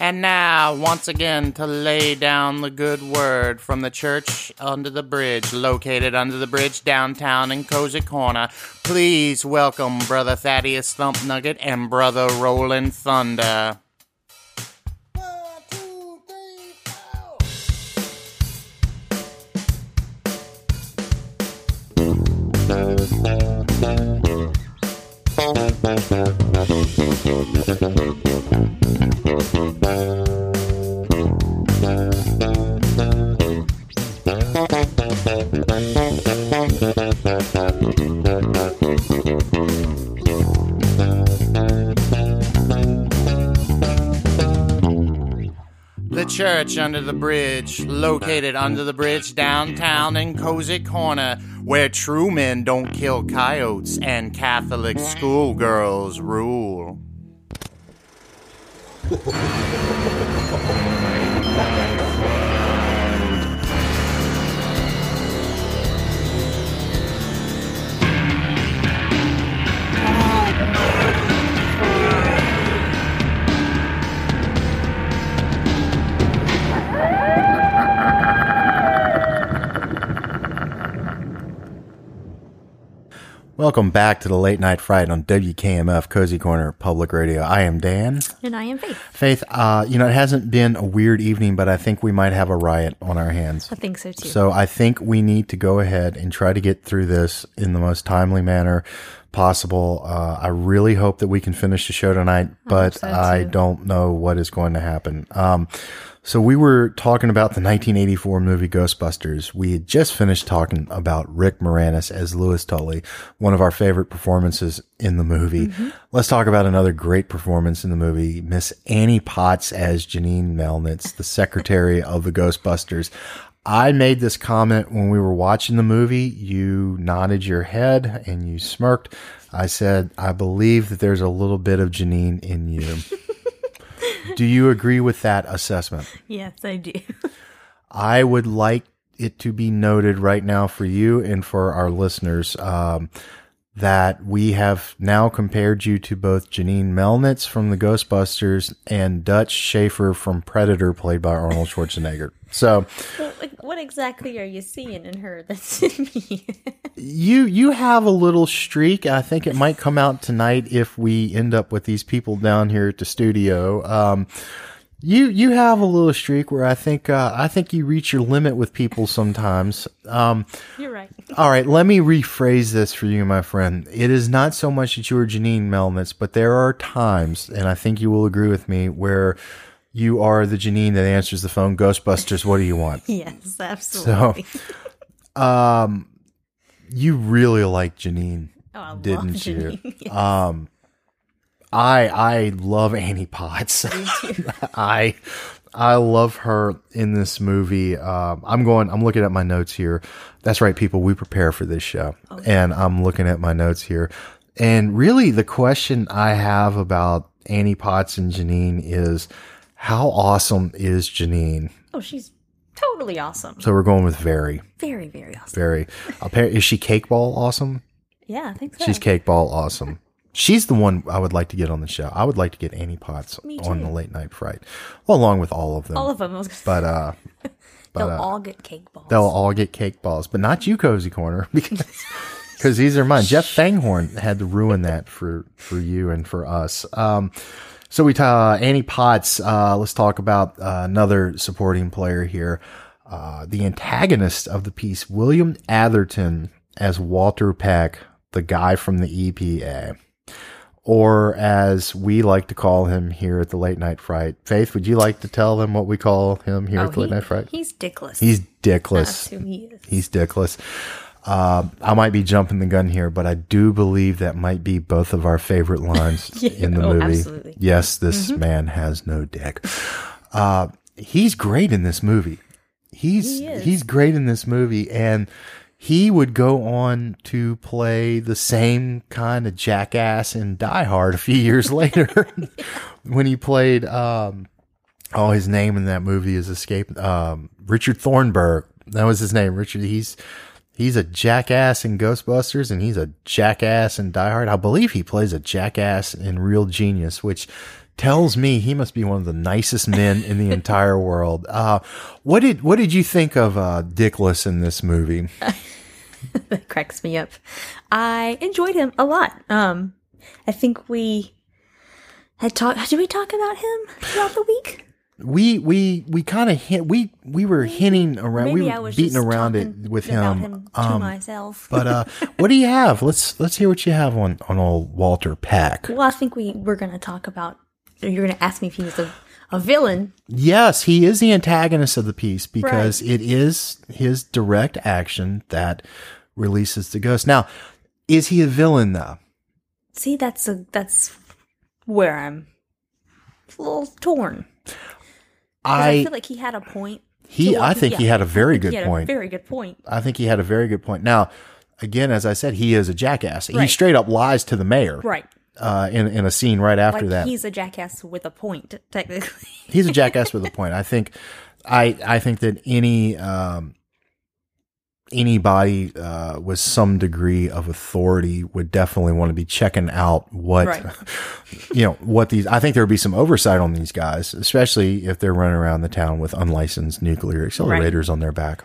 And now, once again, to lay down the good word from the church under the bridge, located under the bridge downtown in Cozy Corner, please welcome Brother Thaddeus Thump Nugget and Brother Rolling Thunder. Under the bridge, located under the bridge downtown in Cozy Corner, where true men don't kill coyotes and Catholic schoolgirls rule. Welcome back to the late night fright on WKMF Cozy Corner Public Radio. I am Dan. And I am Faith. Faith, uh, you know, it hasn't been a weird evening, but I think we might have a riot on our hands. I think so too. So I think we need to go ahead and try to get through this in the most timely manner possible. Uh, I really hope that we can finish the show tonight, but so, I don't know what is going to happen. Um, so we were talking about the 1984 movie Ghostbusters. We had just finished talking about Rick Moranis as Louis Tully, one of our favorite performances in the movie. Mm-hmm. Let's talk about another great performance in the movie, Miss Annie Potts as Janine Melnitz, the secretary of the Ghostbusters. I made this comment when we were watching the movie. You nodded your head and you smirked. I said, I believe that there's a little bit of Janine in you. Do you agree with that assessment? yes, I do. I would like it to be noted right now for you and for our listeners um, that we have now compared you to both Janine Melnitz from the Ghostbusters and Dutch Schaefer from Predator, played by Arnold Schwarzenegger. So what exactly are you seeing in her that's in me? you you have a little streak. I think it might come out tonight if we end up with these people down here at the studio. Um, you you have a little streak where I think uh, I think you reach your limit with people sometimes. Um, You're right. all right, let me rephrase this for you, my friend. It is not so much that you are Janine Melnitz, but there are times, and I think you will agree with me, where you are the Janine that answers the phone. Ghostbusters, what do you want? Yes, absolutely. Um, you really like Janine, oh, I didn't you? Janine. Yes. Um, I I love Annie Potts. I I love her in this movie. Um, I'm going. I'm looking at my notes here. That's right, people. We prepare for this show, and I'm looking at my notes here. And really, the question I have about Annie Potts and Janine is, how awesome is Janine? oh, she's totally awesome. So we're going with very, Very, very awesome. very. Is she cakeball awesome? Yeah, I think so. She's cakeball awesome. She's the one I would like to get on the show. I would like to get Annie Potts on the late night fright, well, along with all of them. All of them. I was gonna but uh, they'll uh, all get cake balls. they'll all get cake balls, but not you, cozy corner, because because these are mine. Jeff Fanghorn had to ruin that for for you and for us. Um, so we uh, Annie Potts. Uh, let's talk about uh, another supporting player here. Uh, the antagonist of the piece, William Atherton, as Walter Peck, the guy from the EPA, or as we like to call him here at the Late Night Fright. Faith, would you like to tell them what we call him here oh, at the Late he- Night Fright? He's dickless. He's Dickless. That's who he is. He's dickless. Um, I might be jumping the gun here, but I do believe that might be both of our favorite lines Yeah. in the Oh, movie. absolutely. Mm-hmm. Yes, this man has no dick. Uh, he's great in this movie. He's He he's great in this movie, and he would go on to play the same kind of jackass in Die Hard a few years later when he played. Um, oh, his name in that movie is escape. Um, Richard Thornburg. That was his name. Richard. He's he's a jackass in Ghostbusters, and he's a jackass in Die Hard. I believe he plays a jackass in Real Genius, which tells me he must be one of the nicest men in the entire world. Uh, what did what did you think of uh, Dickless in this movie? that cracks me up. I enjoyed him a lot. Um, I think we had talked. Did we talk about him throughout the week? We we we kind of hint we we were hinting around Maybe we were beating around it with him. him to Um, myself. but uh, what do you have? Let's let's hear what you have on on old Walter Peck. well, I think we were going to talk about. You're going to ask me if he's a, a villain. Yes, he is the antagonist of the piece because it is his direct action that releases the ghost. Now, is he a villain though? See, that's a that's where I'm a little torn. I, I feel like he had a point. he I think he had a very good he had point. A very good point. I think he had a very good point. Now, again, as I said, he is a jackass. He straight up lies to the mayor Right. Uh, in in a scene right after Like that. he's a jackass with a point, technically. he's a jackass with a point. I think, I I think that any um, anybody uh, with some degree of authority would definitely want to be checking out what Right. you know what these. I think there would be some oversight on these guys, especially if they're running around the town with unlicensed nuclear accelerators on their back,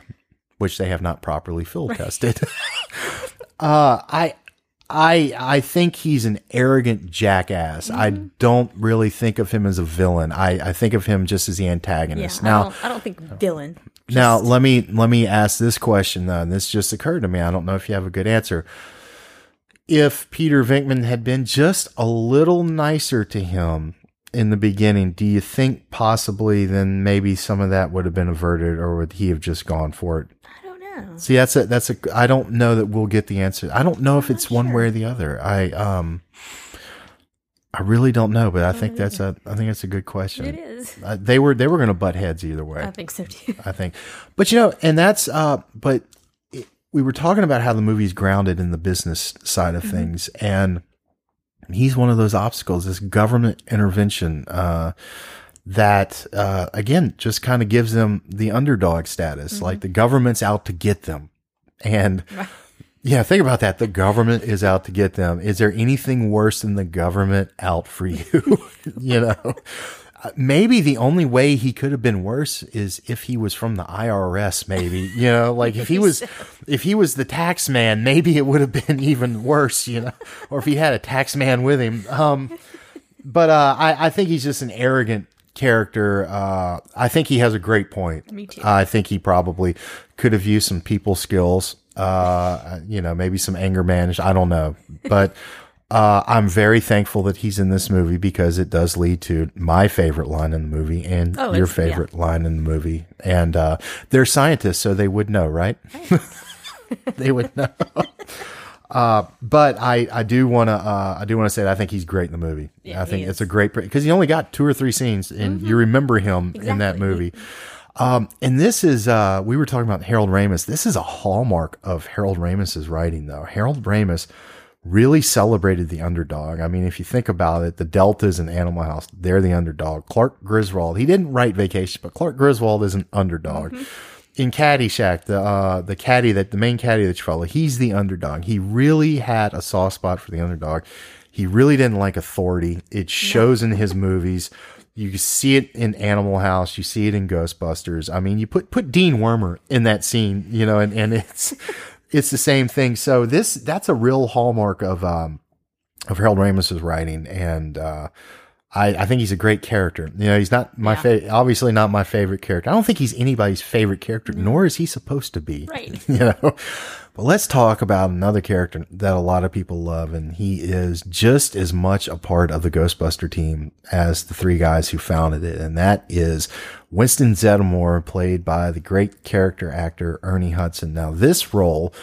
which they have not properly field tested. uh, I. I I think he's an arrogant jackass. I Mm-hmm. don't really think of him as a villain. I, I think of him just as the antagonist. yeah. antagonist. I now don't, I don't think villain. now let me let me ask this question though, and this just occurred to me. I don't know if you have a good answer. If Peter Venkman had been just a little nicer to him in the beginning, do you think possibly then maybe some of that would have been averted, or would he have just gone for it? Know. See, that's a that's a. I don't know that we'll get the answer. I don't know if it's one way or the other. I um, I really don't know, but I think that's a. I think that's a good question. It is. Uh, they were they were going to butt heads either way. I think so too. I think, but you know, and that's uh, but it, we were talking about how the movie's grounded in the business side of things, and he's one of those obstacles, this government intervention, uh, that, uh, again, just kind of gives them the underdog status. Like the government's out to get them. And yeah, think about that. The government is out to get them. Is there anything worse than the government out for you? you know, Uh, maybe the only way he could have been worse is if he was from the IRS, maybe, you know, like if he was, if he was the tax man, maybe it would have been even worse, you know, or if he had a tax man with him. Um, but, uh, I, I think he's just an arrogant character. Uh, I think he has a great point. Me too. I think he probably could have used some people skills, uh, you know, maybe some anger management. I don't know, but, uh, I'm very thankful that he's in this movie because it does lead to my favorite line in the movie and Oh, your it's- yeah. favorite line in the movie. And, uh, they're scientists, so they would know, right? they would know. Uh, but I, I do want to, uh, I do want to say that I think he's great in the movie. Yeah, I think it's. Mm-hmm. a great, because he only got two or three scenes and you remember him in that movie. Um, and this is, uh, we were talking about Harold Ramis. This is a hallmark of Harold Ramis's writing though. Harold Ramis really celebrated the underdog. I mean, if you think about it, the Deltas and Animal House, they're the underdog. Clark Griswold, he didn't write Vacation, but Clark Griswold is an underdog. In Caddyshack, the uh, the caddy that the main caddy that you follow, he's the underdog. He really had a soft spot for the underdog. He really didn't like authority. It shows in his movies. You see it in Animal House. You see it in Ghostbusters. I mean, you put put Dean Wormer in that scene, you know, and, and it's it's the same thing. So this that's a real hallmark of um of Harold Ramis's writing, and uh, I I think he's a great character. You know, he's not my Yeah. favorite, obviously not my favorite character. I don't think he's anybody's favorite character, mm-hmm. nor is he supposed to be. Right. You know. But let's talk about another character that a lot of people love, and he is just as much a part of the Ghostbuster team as the three guys who founded it, and that is Winston Zeddemore, played by the great character actor Ernie Hudson. Now, this role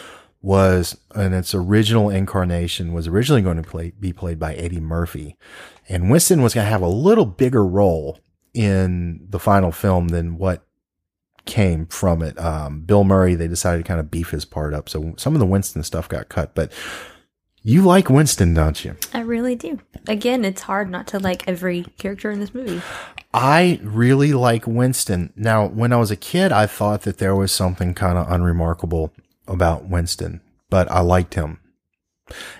was in its original incarnation was originally going to play, be played by Eddie Murphy, and Winston was going to have a little bigger role in the final film than what came from it. Um, Bill Murray, they decided to kind of beef his part up. So some of the Winston stuff got cut, but you like Winston, don't you? I really do. Again, it's hard not to like every character in this movie. I really like Winston. Now, when I was a kid, I thought that there was something kind of unremarkable about Winston, but I liked him.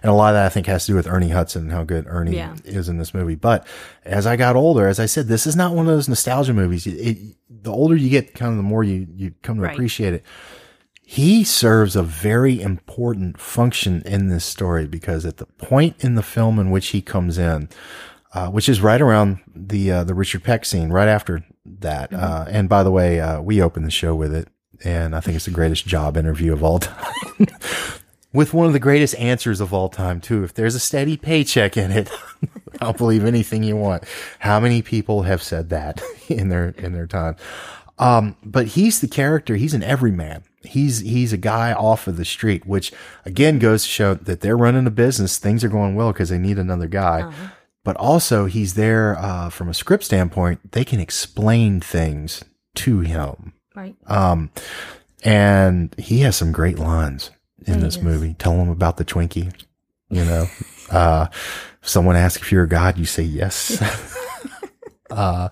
And a lot of that I think has to do with Ernie Hudson and how good Ernie Yeah. is in this movie. But as I got older, as I said, this is not one of those nostalgia movies. It, it, the older you get, kind of the more you, you come to Right. appreciate it. He serves a very important function in this story because at the point in the film in which he comes in, uh, which is right around the uh, the Richard Peck scene, right after that. Uh, and by the way, uh, we opened the show with it, and I think it's the greatest job interview of all time. With one of the greatest answers of all time, too. If there's a steady paycheck in it, I'll believe anything you want. How many people have said that in their in their time? Um, but he's the character. He's an everyman. He's he's a guy off of the street, which again goes to show that they're running a business. Things are going well because they need another guy. But also, he's there uh, from a script standpoint. They can explain things to him. Right. Um, and he has some great lines in this does. movie. Tell them about the Twinkie. You know, uh, if someone asks if you're a god, you say yes. uh,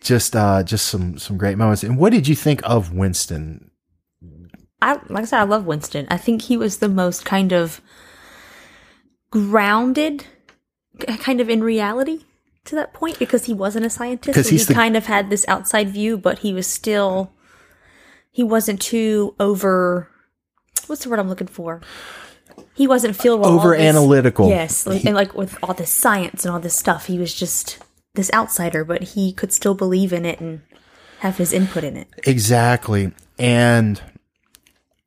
just, uh, just some, some great moments. And what did you think of Winston? I like I said, I love Winston. I think he was the most kind of grounded, kind of in reality to that point because he wasn't a scientist. 'Cause so he the- kind of had this outside view, but he was still he wasn't too over. What's the word I'm looking for? He wasn't filled with Over analytical. Yes, like, and like with all this science and all this stuff, he was just this outsider, but he could still believe in it and have his input in it. Exactly. And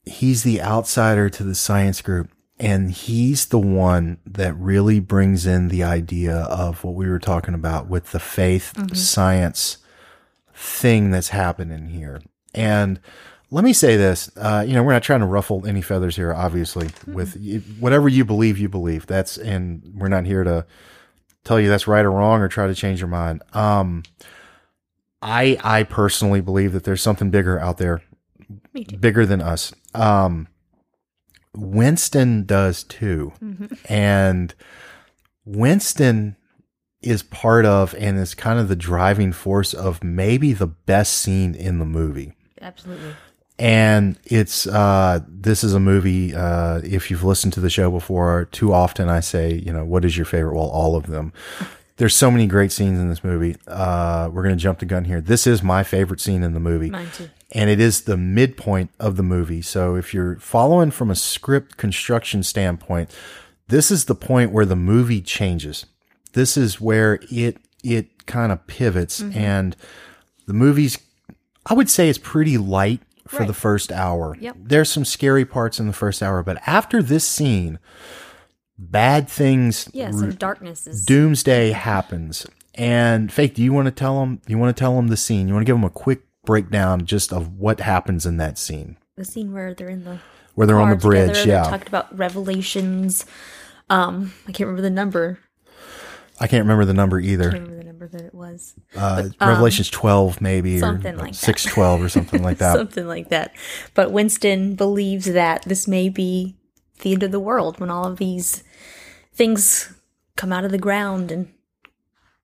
he's the outsider to the science group. And he's the one that really brings in the idea of what we were talking about with the faith mm-hmm. science thing that's happening here. And let me say this, uh, you know, we're not trying to ruffle any feathers here, obviously, with whatever you believe, you believe that's, and we're not here to tell you that's right or wrong or try to change your mind. Um, I, I personally believe that there's something bigger out there bigger than us. Um, Winston does too. And Winston is part of and is kind of the driving force of maybe the best scene in the movie. Absolutely. And it's, uh, this is a movie, uh, if you've listened to the show before, too often I say, you know, what is your favorite? Well, all of them. There's so many great scenes in this movie. Uh, we're going to jump the gun here. This is my favorite scene in the movie Mine too. and it is the midpoint of the movie. So if you're following from a script construction standpoint, this is the point where the movie changes. This is where it it kind of pivots and the movie's I would say it's pretty light for Right. the first hour. Yep. There's some scary parts in the first hour, but after this scene, bad things Yeah, some darkness is doomsday happens. And Faith, do you want to tell them? You want to tell them the scene? You want to give them a quick breakdown just of what happens in that scene the scene where they're in the where they're on the together, bridge? they're Yeah, talked about revelations. Um, I can't remember the number. I can't remember the number either. Remember that it was. Uh, Revelations twelve, maybe, or something like that. six twelve, or something like that. Something like that. But Winston believes that this may be the end of the world when all of these things come out of the ground and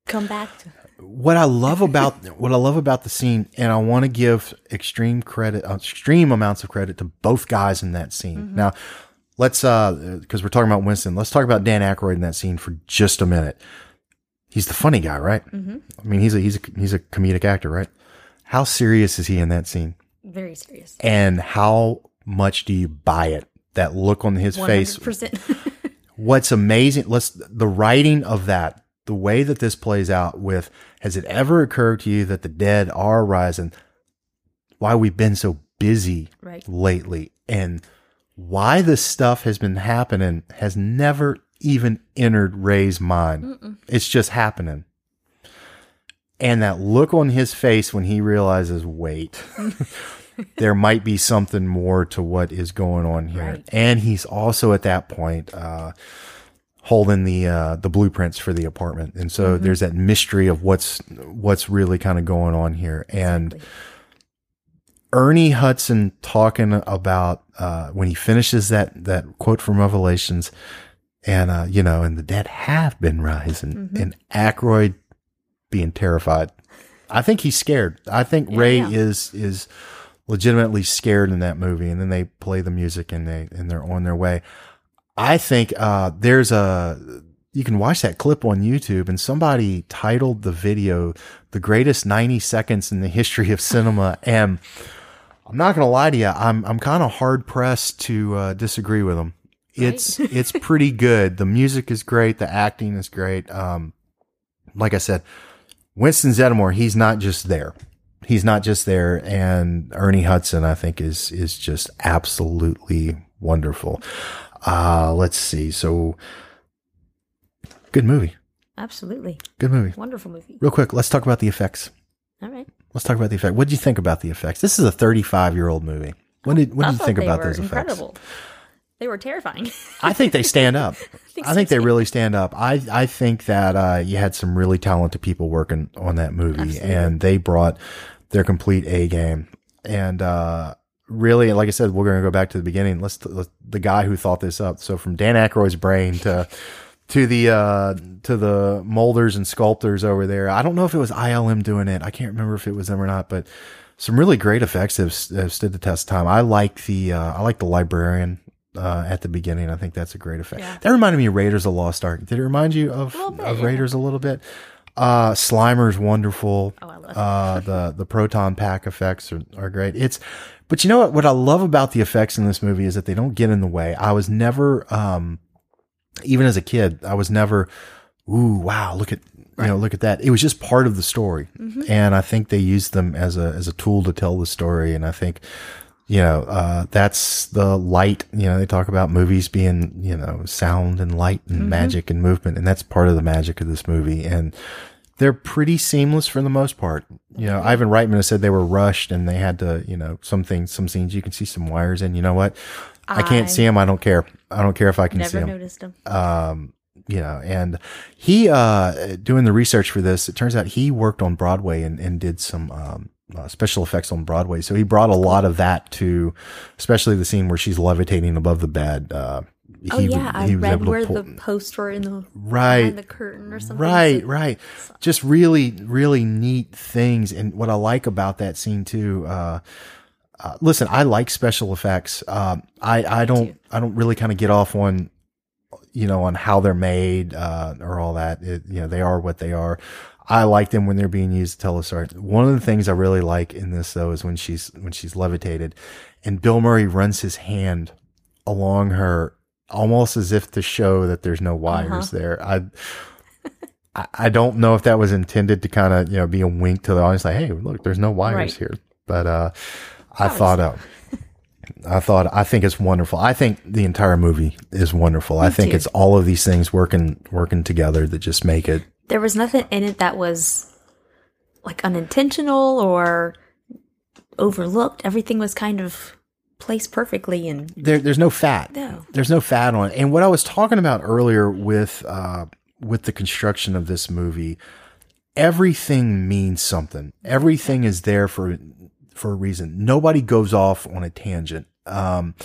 come back to what I love about what I love about the scene, and I want to give extreme credit, uh, extreme amounts of credit to both guys in that scene. Now, let's uh, because we're talking about Winston, let's talk about Dan Aykroyd in that scene for just a minute. He's the funny guy, right? Mm-hmm. I mean, he's a he's a he's a comedic actor, right? How serious is he in that scene? very serious. And how much do you buy it? That look on his face, 100%. what's amazing let's the writing of that the way that this plays out with has it ever occurred to you that the dead are rising why we've been so busy Right. lately and why this stuff has been happening has never even entered ray's mind it's just happening and that look on his face when he realizes wait there might be something more to what is going on here. Right. And he's also at that point uh, holding the uh, the blueprints for the apartment, and so Mm-hmm. there's that mystery of what's what's really kind of going on here. And Ernie Hudson talking about uh, when he finishes that that quote from Revelations, and uh, you know, and the dead have been rising, Mm-hmm. and Aykroyd being terrified. I think he's scared. I think Ray yeah. is is legitimately scared in that movie, and then they play the music and they and they're on their way. I think uh, there's a you can watch that clip on YouTube, and somebody titled the video "The Greatest 90 Seconds in the History of Cinema," and I'm not gonna lie to you, I'm I'm kind of hard pressed to uh, disagree with them. It's it's pretty good. The music is great. The acting is great. Um, like I said, Winston Zeddemore, he's not just there. He's not just there. And Ernie Hudson, I think, is is just absolutely wonderful. Uh, let's see. So, good movie. Absolutely. Good movie. Wonderful movie. Real quick, let's talk about the effects. All right. Let's talk about the effect. What did you think about the effects? This is a 35 year old movie. What did what did you think about those effects? They were terrifying. I think they stand up. think I think so, they really stand up. I I think that uh, you had some really talented people working on that movie, Absolutely. and they brought their complete A game. And uh, really, like I said, we're going to go back to the beginning. Let's, let's the guy who thought this up. So from Dan Aykroyd's brain to to the uh, to the molders and sculptors over there. I don't know if it was ILM doing it. I can't remember if it was them or not, but some really great effects have, have stood the test of time. I like the uh, I like the librarian uh, at the beginning. I think that's a great effect. Yeah. That reminded me of Raiders of the Lost Ark. Did it remind you of bit, of yeah. Raiders a little bit? Uh, Slimer's wonderful. Oh, I love uh, the the proton pack effects are, are great. It's but you know what? What I love about the effects in this movie is that they don't get in the way. I was never um even as a kid, I was never, ooh, wow, look at you know, look at that. It was just part of the story, and I think they used them as a as a tool to tell the story. And I think, you know, uh, that's the light. You know, they talk about movies being you know sound and light and magic and movement, and that's part of the magic of this movie. And they're pretty seamless for the most part. You know, Ivan Reitman has said they were rushed and they had to, you know, some things, some scenes you can see some wires in. You know what? I can't see them. I don't care. I don't care if I can see Never them noticed them. um, you know, and he, uh, doing the research for this, it turns out he worked on Broadway and, and did some, um, uh, special effects on Broadway. So he brought a lot of that to, especially the scene where she's levitating above the bed. Uh, Oh he, yeah, I he was read where pull- the posts were in the Right. the curtain or something. Right, so- right. Just really, really neat things. And what I like about that scene too, uh, uh, listen, I like special effects. Um, I, I don't, I don't really kind of get off on, you know, on how they're made, uh, or all that. It, you know, they are what they are. I like them when they're being used to tell a story. One of the things I really like in this though is when she's, when she's levitated and Bill Murray runs his hand along her almost as if to show that there's no wires there. I, I- don't know if that was intended to kind of you know be a wink to the audience, like, "Hey, look, there's no wires Right. here." But uh, I thought, uh, I thought, I think it's wonderful. I think the entire movie is wonderful. I think too. it's all of these things working working together that just make it. There was nothing in it that was like unintentional or overlooked. Everything was kind of placed perfectly and There, there's no fat. No. There's no fat on it. And what I was talking about earlier with uh, with the construction of this movie, everything means something. Everything is there for for a reason. Nobody goes off on a tangent. Um,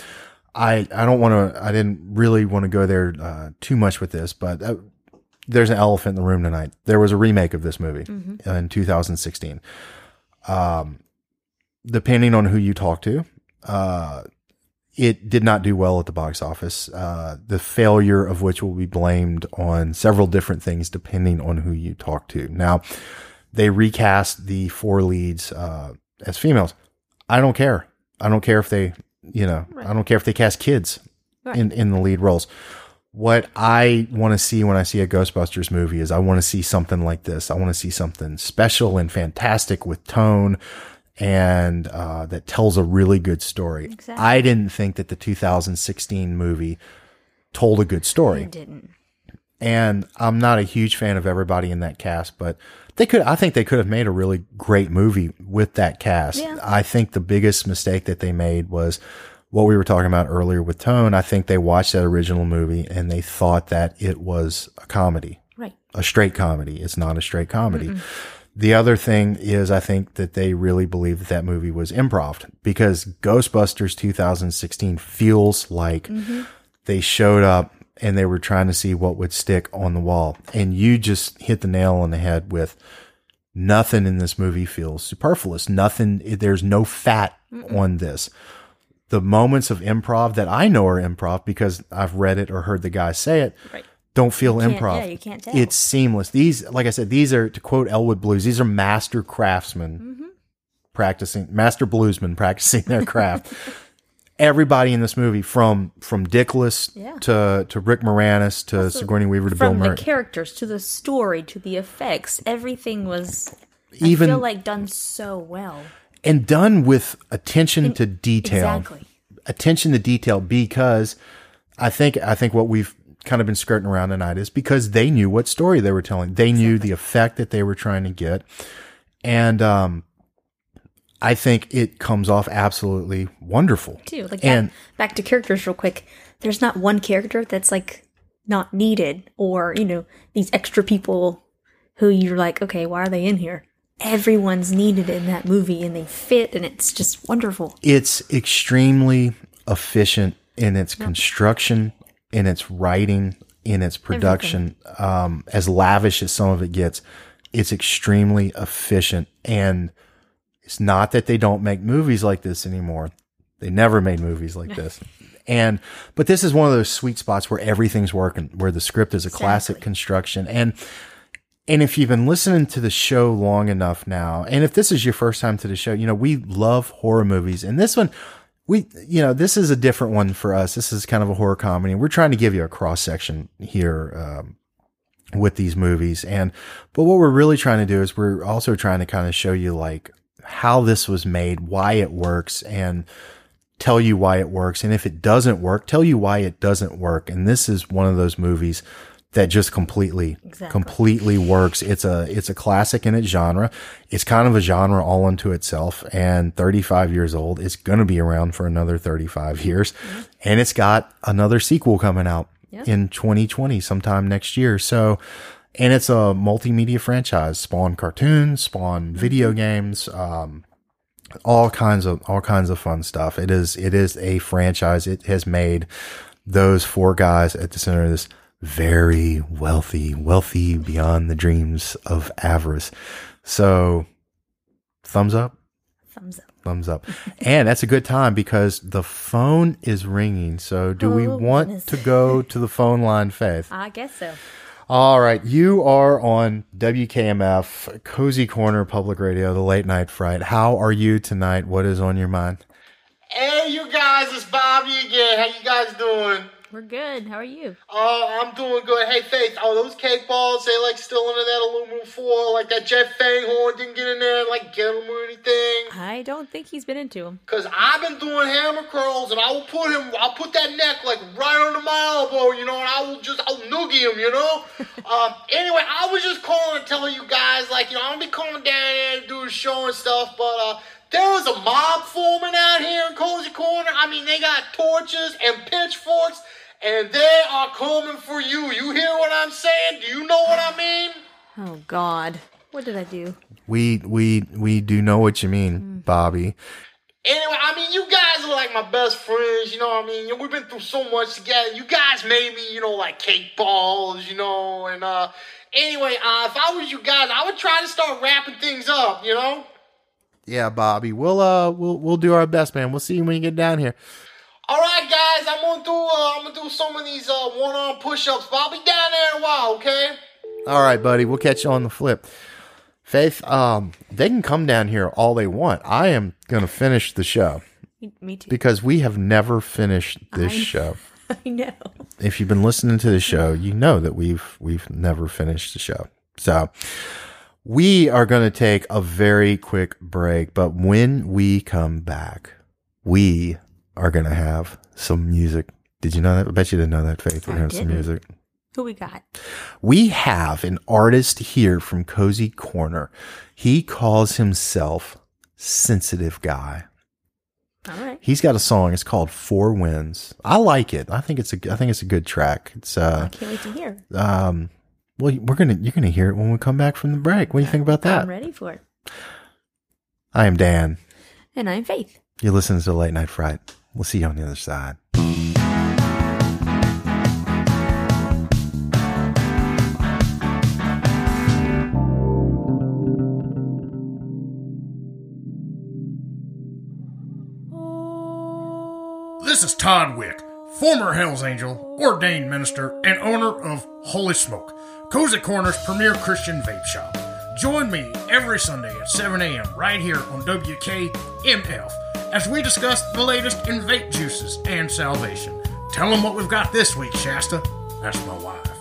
I I don't want to. I didn't really want to go there uh, too much with this, but uh, there's an elephant in the room tonight. There was a remake of this movie in 2016. Um, depending on who you talk to, uh, it did not do well at the box office. Uh, the failure of which will be blamed on several different things depending on who you talk to. Now, they recast the four leads uh, as females. I don't care. I don't care if they, you know, I don't care if they cast kids Right. in in the lead roles. What I want to see when I see a Ghostbusters movie is I want to see something like this. I want to see something special and fantastic with tone and uh, that tells a really good story. Exactly. I didn't think that the 2016 movie told a good story it didn't. and I'm not a huge fan of everybody in that cast, but they could. I think they could have made a really great movie with that cast. Yeah. I think the biggest mistake that they made was what we were talking about earlier with Tone. I think they watched that original movie and they thought that it was a comedy, Right. a straight comedy. It's not a straight comedy. The other thing is, I think that they really believe that that movie was improv because Ghostbusters 2016 feels like mm-hmm. they showed up and they were trying to see what would stick on the wall. And you just hit the nail on the head with nothing in this movie feels superfluous. Nothing, there's no fat on this. The moments of improv that I know are improv because I've read it or heard the guy say it Right. don't feel improv. yeah, you can't tell. It's seamless. These, like I said, these are to quote Elwood Blues. These are master craftsmen Mm-hmm. practicing, master bluesmen practicing their craft. Everybody in this movie, from from Dickless Yeah. to to Rick Moranis to Sigourney Weaver to Bill From the Murray, characters to the story to the effects, everything was even I feel like done so well. And done with attention to detail. Exactly. attention to detail because I think I think what we've kind of been skirting around tonight is because they knew what story they were telling. They knew the effect that they were trying to get. And um I think it comes off absolutely wonderful. Too. Like And- back, back to characters real quick. There's not one character that's like not needed or, you know, these extra people who you're like, okay, why are they in here? Everyone's needed in that movie and they fit and it's just wonderful. It's extremely efficient in its construction, in its writing, in its production. Um, as lavish as some of it gets, it's extremely efficient. And it's not that they don't make movies like this anymore. They never made movies like this. And, but this is one of those sweet spots where everything's working, where the script is a classic construction. And, and if you've been listening to the show long enough now, and if this is your first time to the show, you know, we love horror movies. And this one, we, you know, this is a different one for us. This is kind of a horror comedy. We're trying to give you a cross section here, um, with these movies. And, but what we're really trying to do is we're also trying to kind of show you like how this was made, why it works, and tell you why it works. And if it doesn't work, tell you why it doesn't work. And this is one of those movies that just completely, Exactly. completely works. It's a, it's a classic in its genre. It's kind of a genre all unto itself and 35 years old. It's going to be around for another 35 years and it's got another sequel coming out Yeah. in 2020 sometime next year. So, and it's a multimedia franchise, spawn cartoons, spawn video games, um, all kinds of all kinds of fun stuff. It is it is a franchise. It has made those four guys at the center of this very wealthy, wealthy beyond the dreams of avarice. So, thumbs up, Thumbs up. thumbs up, and that's a good time because the phone is ringing. So, do we Oh, want goodness. to go to the phone line, Faith? I guess so. All right, you are on WKMF, Cozy Corner Public Radio, the late night fright. How are you tonight? What is on your mind? Hey, you guys, it's Bobby again. How you guys doing? We're good. How are you? Oh, I'm doing good. Hey, Faith, are those cake balls, they like still under that aluminum foil? Like that Jeff Fanghorn didn't get in there and like get them or anything? I don't think he's been into them. Cause I've been doing hammer curls and I will put him, I'll put that neck like right under my elbow, you know, and I will just, I'll noogie him, you know? um, anyway, I was just calling to tell you guys, like, you know, I'm gonna be coming down there to do a show and stuff, but, uh, there was a mob forming out here in Cozy Corner. I mean, they got torches and pitchforks, and they are coming for you. You hear what I'm saying? Do you know what I mean? Oh God. What did I do? We we we do know what you mean, Mm. Bobby. Anyway, I mean, you guys are like my best friends, you know what I mean? We've been through so much together. You guys made me, you know, like cake balls, you know, and, uh, anyway, uh, if I was you guys, I would try to start wrapping things up, you know? Yeah, Bobby. We'll uh we'll we'll do our best, man. We'll see you when you get down here. All right, guys, I'm gonna do, uh, I'm gonna do some of these, uh, one-arm push-ups, but I'll be down there in a while, okay? All right, buddy. We'll catch you on the flip. Faith, um, they can come down here all they want. I am gonna finish the show Me- Me too. because we have never finished this I- show. I know. if you've been listening to the show, you know that we've we've never finished the show. So we are going to take a very quick break, but when we come back, we are going to have some music. Did you know that? I bet you didn't know that, Faith. We're going to have some music. Who we got? We have an artist here from Cozy Corner. He calls himself Sensitive Guy. All right. He's got a song. It's called Four Winds. I like it. I think it's a. I think it's a good track. It's uh. I can't wait to hear. Um, well, we're gonna you're gonna hear it when we come back from the break. What do you think about that? I'm ready for it. I am Dan. And I'm Faith. You're listening to Late Night Fright. We'll see you on the other side. This is Todd Wick, former Hells Angel, ordained minister, and owner of Holy Smoke, Cozy Corner's premier Christian vape shop. Join me every Sunday at 7 a.m. right here on WKMF as we discuss the latest in vape juices and salvation. Tell them what we've got this week, Shasta. That's my wife.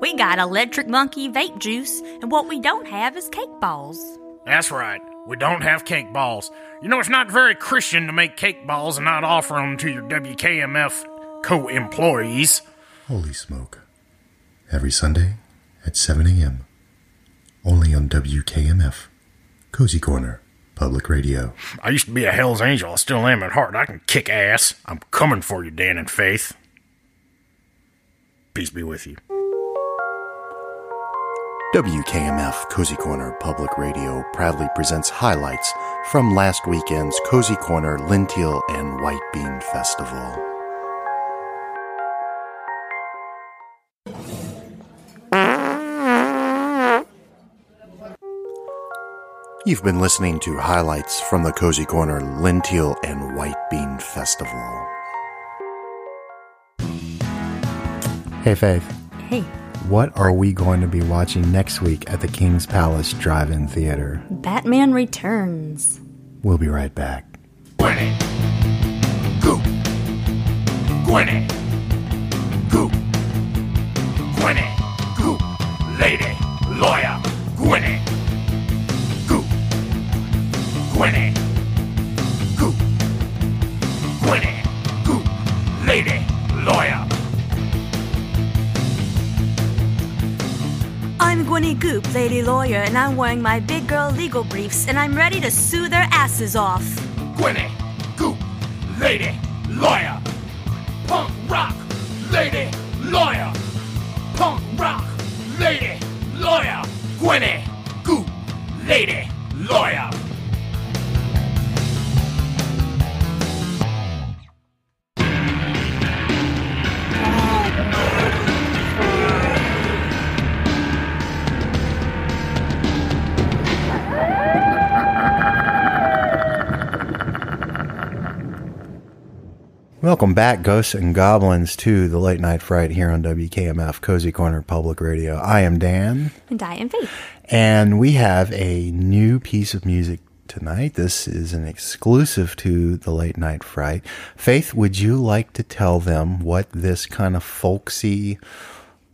We got electric monkey vape juice, and what we don't have is cake balls. That's right. We don't have cake balls. You know, it's not very Christian to make cake balls and not offer them to your WKMF co employees. Holy smoke. Every Sunday at 7 a.m. Only on WKMF. Cozy Corner, Public Radio. I used to be a Hell's Angel. I still am at heart. I can kick ass. I'm coming for you, Dan and Faith. Peace be with you. WKMF Cozy Corner Public Radio proudly presents highlights from last weekend's Cozy Corner Lentil and White Bean Festival. You've been listening to highlights from the Cozy Corner Lentil and White Bean Festival. Hey, Faith. Hey, What are we going to be watching next week at the King's Palace Drive In Theater? Batman Returns. We'll be right back. Gwenny. Goop. Gwenny. Goop. Gwenny. Goop. Lady. Lawyer. Gwenny. Goop. Gwenny. Goop. Gwenny. Goop. Lady. Lawyer. I'm Gwenny Goop, lady lawyer, and I'm wearing my big girl legal briefs, and I'm ready to sue their asses off. Gwenny. Goop. Lady. Lawyer. Punk rock. Lady. Lawyer. Punk rock. Lady. Lawyer. Gwenny. Goop. Lady. Lawyer. Welcome back, Ghosts and Goblins, to the Late Night Fright here on WKMF Cozy Corner Public Radio. I am Dan, And I am Faith. and we have a new piece of music tonight. This is an exclusive to the Late Night Fright. Faith, would you like to tell them what this kind of folksy,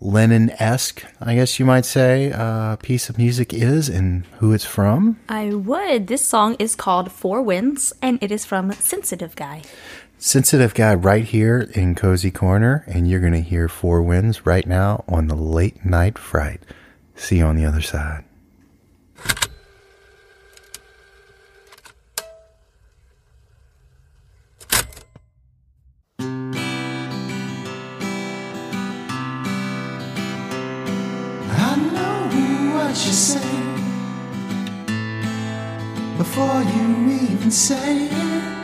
Lennon esque, I guess you might say, uh, piece of music is and who it's from? I would. This song is called Four Winds, and it is from Sensitive Guy. Sensitive Guy right here in Cozy Corner, and you're going to hear Four Winds right now on the Late Night Fright. See you on the other side. I know what you say before you even say it.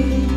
you.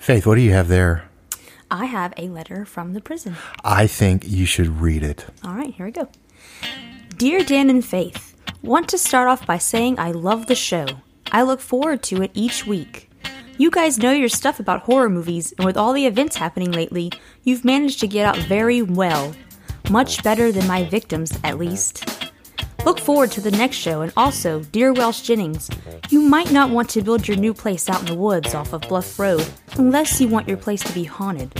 Faith, what do you have there? I have a letter from the prison. I think you should read it. All right, here we go. Dear Dan and Faith, want to start off by saying I love the show. I look forward to it each week. You guys know your stuff about horror movies, and with all the events happening lately, you've managed to get out very well. Much better than my victims, at least. Look forward to the next show, and also, dear Welsh Jennings, you might not want to build your new place out in the woods off of Bluff Road unless you want your place to be haunted.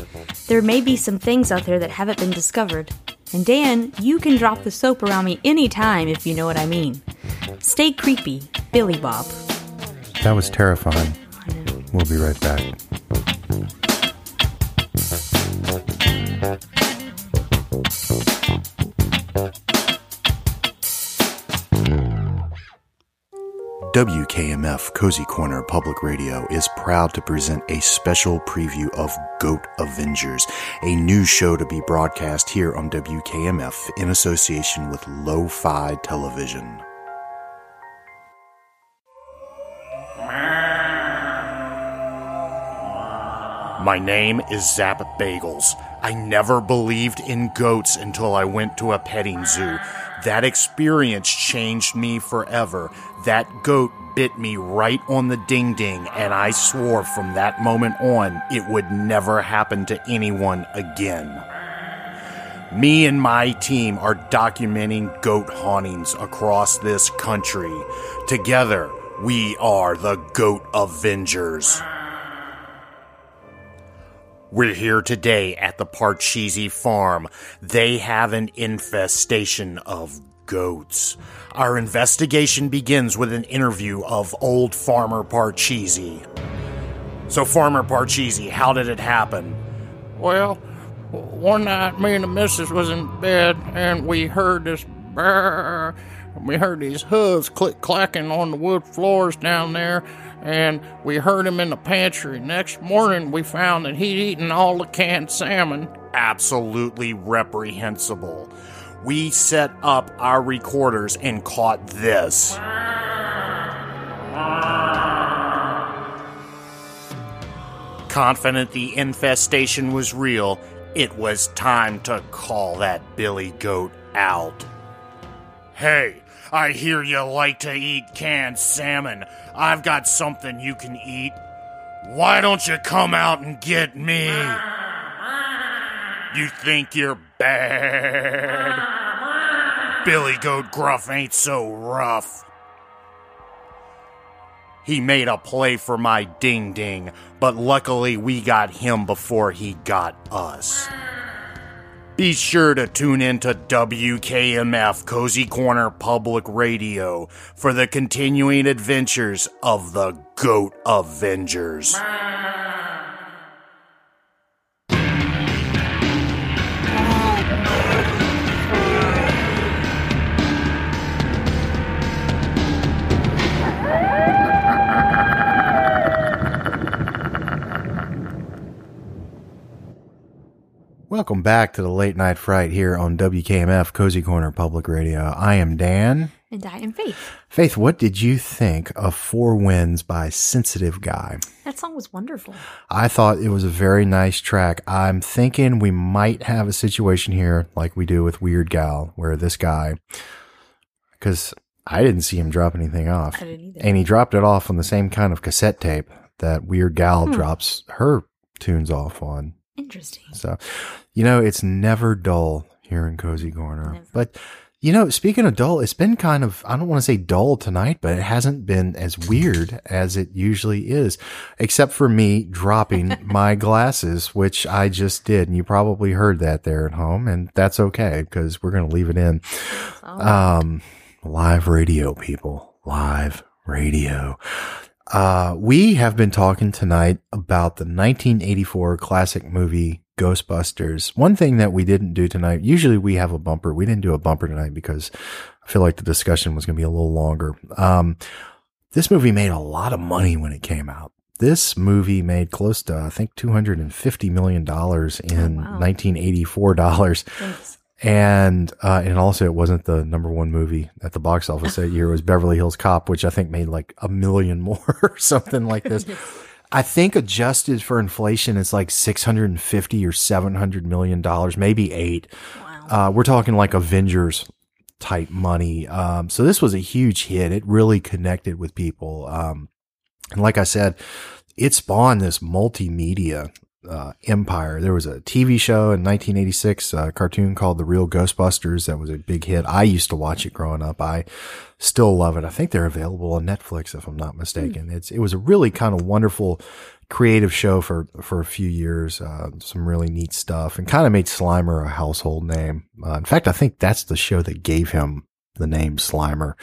There may be some things out there that haven't been discovered. And Dan, you can drop the soap around me anytime if you know what I mean. Stay creepy, Billy Bob. That was terrifying. We'll be right back. WKMF Cozy Corner Public Radio is proud to present a special preview of Goat Avengers, a new show to be broadcast here on WKMF in association with Lo-Fi Television. My name is Zap Bagels. I never believed in goats until I went to a petting zoo. That experience changed me forever. That goat bit me right on the ding ding, and I swore from that moment on it would never happen to anyone again. Me and my team are documenting goat hauntings across this country. Together, we are the Goat Avengers. We're here today at the Parcheesi farm. They have an infestation of goats. Our investigation begins with an interview of old farmer Parcheesi. So, Farmer Parcheesi, how did it happen? Well, one night me and the missus was in bed and we heard this brrr. We heard these hooves click clacking on the wood floors down there, and we heard him in the pantry. Next morning, we found that he'd eaten all the canned salmon. Absolutely reprehensible. We set up our recorders and caught this. Confident the infestation was real, it was time to call that Billy Goat out. Hey, I hear you like to eat canned salmon. I've got something you can eat. Why don't you come out and get me? You think you're bad? Billy Goat Gruff ain't so rough. He made a play for my ding ding, but luckily we got him before he got us. Be sure to tune in to WKMF Cozy Corner Public Radio for the continuing adventures of the Goat Avengers. Welcome back to the Late Night Fright here on WKMF Cozy Corner Public Radio. I am Dan. And I am Faith. Faith, what did you think of Four Winds by Sensitive Guy? That song was wonderful. I thought it was a very nice track. I'm thinking we might have a situation here like we do with Weird Gal, where this guy, because I didn't see him drop anything off. I didn't either. And he dropped it off on the same kind of cassette tape that Weird Gal hmm. drops her tunes off on. Interesting. So, you know, it's never dull here in Cozy Corner. Never. But, you know, speaking of dull, it's been kind of, I don't want to say dull tonight, but it hasn't been as weird as it usually is, except for me dropping my glasses, which I just did. And you probably heard that there at home. And that's okay because we're going to leave it in. Um, live radio, people, live radio. Uh, we have been talking tonight about the 1984 classic movie Ghostbusters. One thing that we didn't do tonight, usually we have a bumper. We didn't do a bumper tonight because I feel like the discussion was going to be a little longer. Um, this movie made a lot of money when it came out. This movie made close to, I think, $250 million in wow. 1984 dollars. And uh, and also it wasn't the number one movie at the box office that year. It was Beverly Hills Cop, which I think made like a million more or something like this. I think adjusted for inflation, it's like 650 or 700 million dollars, maybe eight. Wow. Uh, we're talking like Avengers type money. Um, so this was a huge hit. It really connected with people. Um, and like I said, it spawned this multimedia uh, empire. There was a TV show in 1986, a cartoon called The Real Ghostbusters that was a big hit. I used to watch it growing up. I still love it. I think they're available on Netflix if I'm not mistaken. It's it was a really kind of wonderful creative show for for a few years. Uh, some really neat stuff and kind of made Slimer a household name. Uh, in fact, I think that's the show that gave him the name Slimer.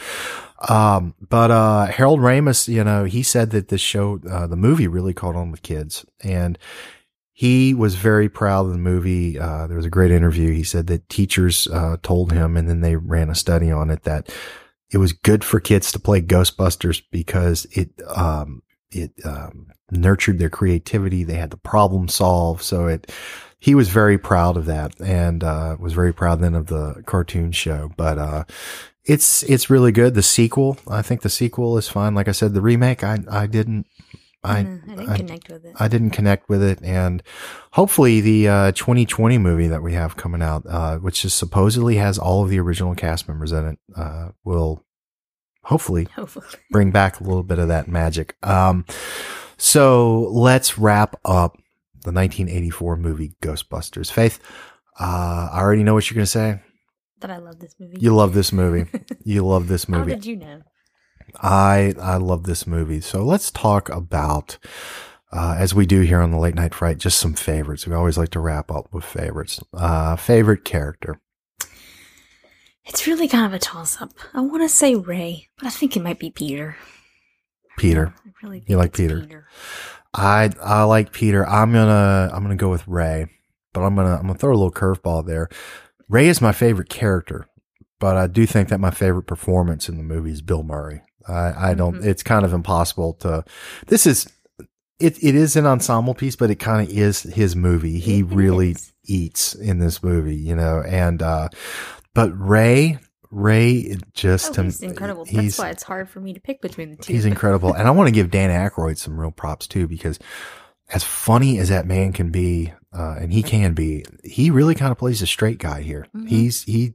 Um, but uh, Harold Ramis, you know, he said that this show, uh, the movie, really caught on with kids, and he was very proud of the movie. Uh, there was a great interview. He said that teachers uh, told him, and then they ran a study on it that it was good for kids to play Ghostbusters because it um, it um, nurtured their creativity. They had to problem solve, so it. He was very proud of that, and uh, was very proud then of the cartoon show. But uh, it's it's really good. The sequel, I think the sequel is fine. Like I said, the remake, I I didn't. I, Mm, I didn't I- connect with it. I didn't connect with it, and hopefully the uh, 2020 movie that we have coming out, uh, which is supposedly has all of the original cast members in it, uh, will hopefully Hopefully. bring back a little bit of that magic. Um, so let's wrap up the 1984 movie Ghostbusters. Faith, uh, I already know what you're going to say. That I love this movie. You love this movie. you love this movie. How did you know? I I love this movie. So let's talk about uh, as we do here on the late night fright, just some favorites. We always like to wrap up with favorites. Uh, favorite character. It's really kind of a toss up. I want to say Ray, but I think it might be Peter. Peter. I really think You like it's Peter? I I like Peter. I'm gonna I'm gonna go with Ray, but I'm gonna I'm gonna throw a little curveball there. Ray is my favorite character, but I do think that my favorite performance in the movie is Bill Murray. I I don't. Mhm. It's kind of impossible to. This is it. It is an ensemble piece, but it kind of is his movie. He really eats in this movie, you know. And uh but Ray Ray just Oh, he's incredible. he's- That's why it's hard for me to pick between the two. He's incredible. and I want to give Dan Aykroyd some real props too, because as funny as that man can be, uh, and he can be, he really kind of plays a straight guy here. Mhm. He's, he,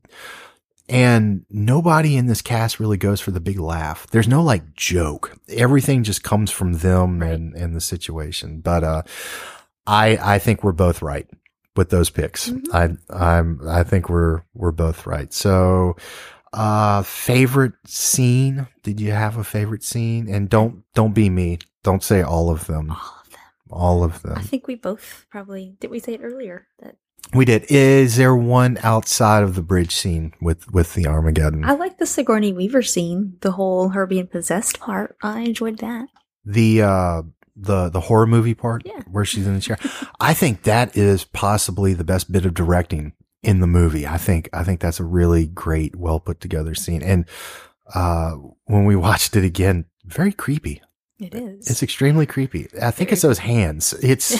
and nobody in this cast really goes for the big laugh. There's no like joke. Everything just comes from them Right. and, and the situation. But, uh, I, I think we're both right with those picks. Mhm. I, I'm, I think we're, we're both right. So, uh, favorite scene? Did you have a favorite scene? And don't, don't be me. Don't say all of them. All of them. All of them. I think we both probably did. We say it earlier that We did. Is there one outside of the bridge scene with, with the Armageddon? I like the Sigourney Weaver scene. The whole her being possessed part. I enjoyed that. the, uh, the, the horror movie part Yeah. where she's in the chair. I think that is possibly the best bit of directing in the movie. I think, I think that's a really great, well put together scene. And, uh, when we watched it again, very creepy. It is. It's extremely creepy. I think it's those hands. It's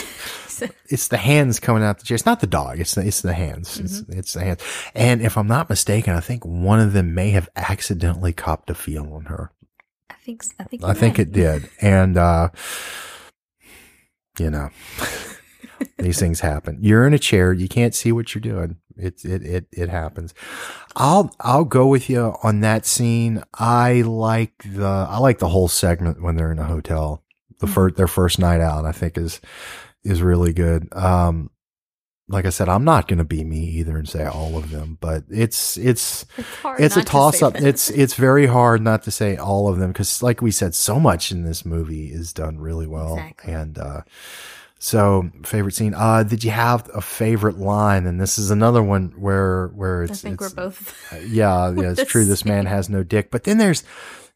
it's the hands coming out the chair. It's not the dog. It's the it's the hands. It's it's the hands. And if I'm not mistaken, I think one of them may have accidentally copped a feel on her. I think. I think. I you're think it did. And uh you know, these things happen. You're in a chair. You can't see what you're doing. It it it it happens. I'll I'll go with you on that scene. I like the I like the whole segment when they're in a hotel. The first their first night out, I think is is really good. Um, like I said, I'm not going to be me either and say all of them, but it's it's It's hard. it's a not to toss up. It's it's very hard not to say all of them because, like we said, so much in this movie is done really well. Exactly. And uh, so, favorite scene. Uh, did you have a favorite line? And this is another one where where it's. I it's think we're both. uh, yeah, yeah, it's true. This man has no dick. But then there's,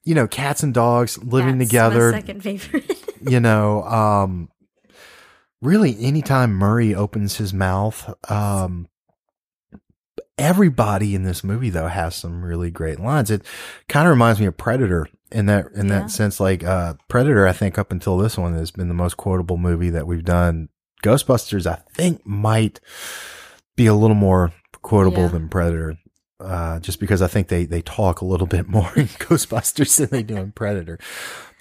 you know, cats and dogs living That's together. My second favorite. You know, um, really, anytime Murray opens his mouth, um, everybody in this movie though has some really great lines. It kind of reminds me of Predator in that in Yeah. that sense. Like uh, Predator, I think up until this one has been the most quotable movie that we've done. Ghostbusters, I think, might be a little more quotable Yeah. than Predator. Uh, just because I think they, they talk a little bit more in Ghostbusters than they do in Predator.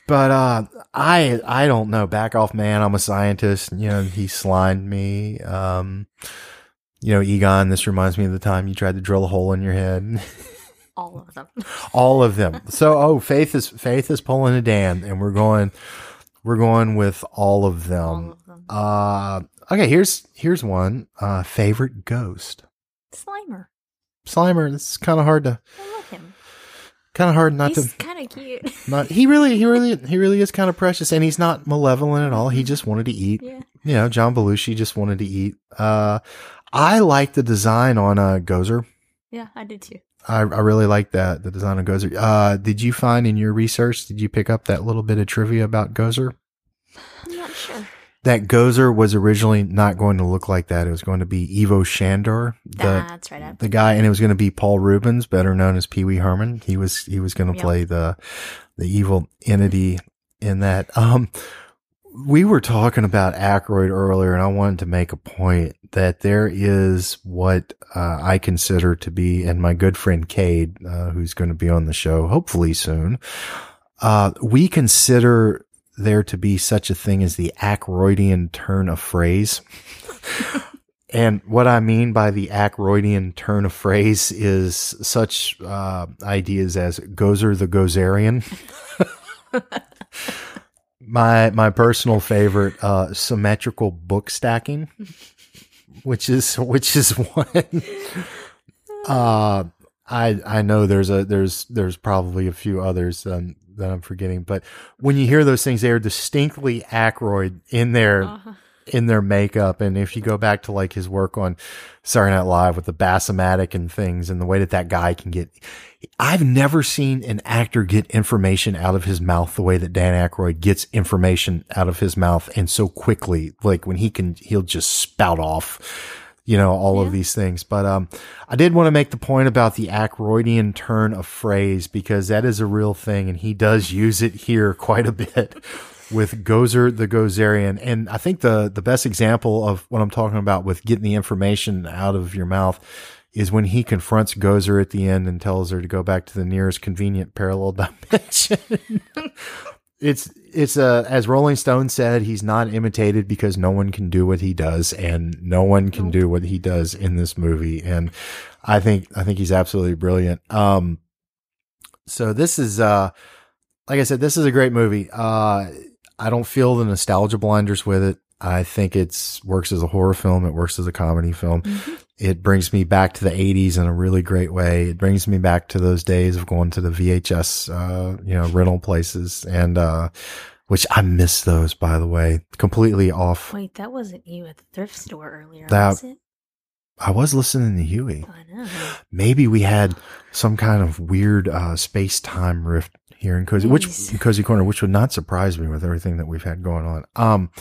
But uh, I I don't know. Back off, man. I'm a scientist. You know, he slimed me. Um, you know, Egon. This reminds me of the time you tried to drill a hole in your head. All of them. All of them. So, oh, Faith is Faith is pulling a Dan, and we're going we're going with all of them. All of them. Uh, okay. Here's here's one. Uh, favorite ghost. Slimer. Slimer. This is kind of hard to I love him. kind of hard not He's to kind of cute. not. He really he really he really is kind of precious, and he's not malevolent at all. He just wanted to eat. yeah. You know, John Belushi just wanted to eat. Uh, I like the design on uh, Gozer. Yeah, I did too. I, I really like that the design of Gozer. Uh, did you find in your research? Did you pick up that little bit of trivia about Gozer? I'm not sure. That Gozer was originally not going to look like that. It was going to be Ivo Shandor, the That's right. The guy, and it was going to be Paul Reubens, better known as Pee Wee Herman. He was he was going to Yep. play the the evil entity in that. Um, we were talking about Aykroyd earlier, and I wanted to make a point that there is what uh, I consider to be, and my good friend Cade, uh, who's going to be on the show hopefully soon, uh, we consider there to be such a thing as the Aykroydian turn of phrase. And what I mean by the Aykroydian turn of phrase is such uh, ideas as Gozer the Gozerian. my my personal favorite, uh, symmetrical book stacking, which is which is one. uh, I I know there's a there's there's probably a few others um, that I'm forgetting, but when you hear those things, they are distinctly Aykroyd in their Uh-huh. In their makeup. And if you go back to like his work on Saturday Night Live with the Bassomatic and things and the way that that guy can get, I've never seen an actor get information out of his mouth the way that Dan Aykroyd gets information out of his mouth and so quickly. Like when he can, he'll just spout off, you know, all of these things. But, um, I did want to make the point about the Aykroydian turn of phrase because that is a real thing and he does use it here quite a bit with Gozer the Gozerian. And I think the, the best example of what I'm talking about with getting the information out of your mouth is when he confronts Gozer at the end and tells her to go back to the nearest convenient parallel dimension. it's, it's a, as Rolling Stone said, he's not imitated because no one can do what he does and no one can do what he does in this movie. And I think, I think he's absolutely brilliant. Um, so this is, uh, like I said, this is a great movie. Uh, I don't feel the nostalgia blinders with it. I think it's works as a horror film. It works as a comedy film. It brings me back to the 80s in a really great way. It brings me back to those days of going to the VHS, uh, you know, rental places and, uh, which I miss those, by the way, completely off. Wait, that wasn't you at the thrift store earlier, That- was it? I was listening to Huey. I know. Maybe we had some kind of weird, uh, space time rift here in Cozy, which Cozy Corner, which would not surprise me with everything that we've had going on. Um,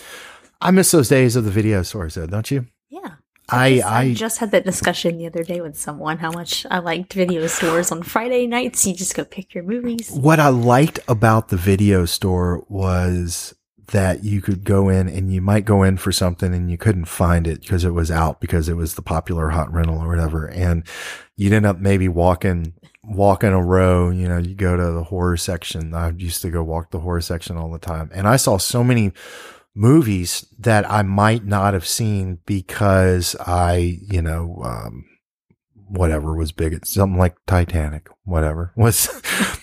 I miss those days of the video stores, though, don't you? Yeah. I, Just- I, just had that discussion the other day with someone how much I liked video stores on Friday nights. You just go pick your movies. what I liked about the video store was that you could go in and you might go in for something and you couldn't find it because it was out because it was the popular hot rental or whatever. And you'd end up maybe walking, walking a row, you know, you go to the horror section. I used to go walk the horror section all the time. And I saw so many movies that I might not have seen because I, you know, um, whatever was big. It's something like Titanic, whatever was,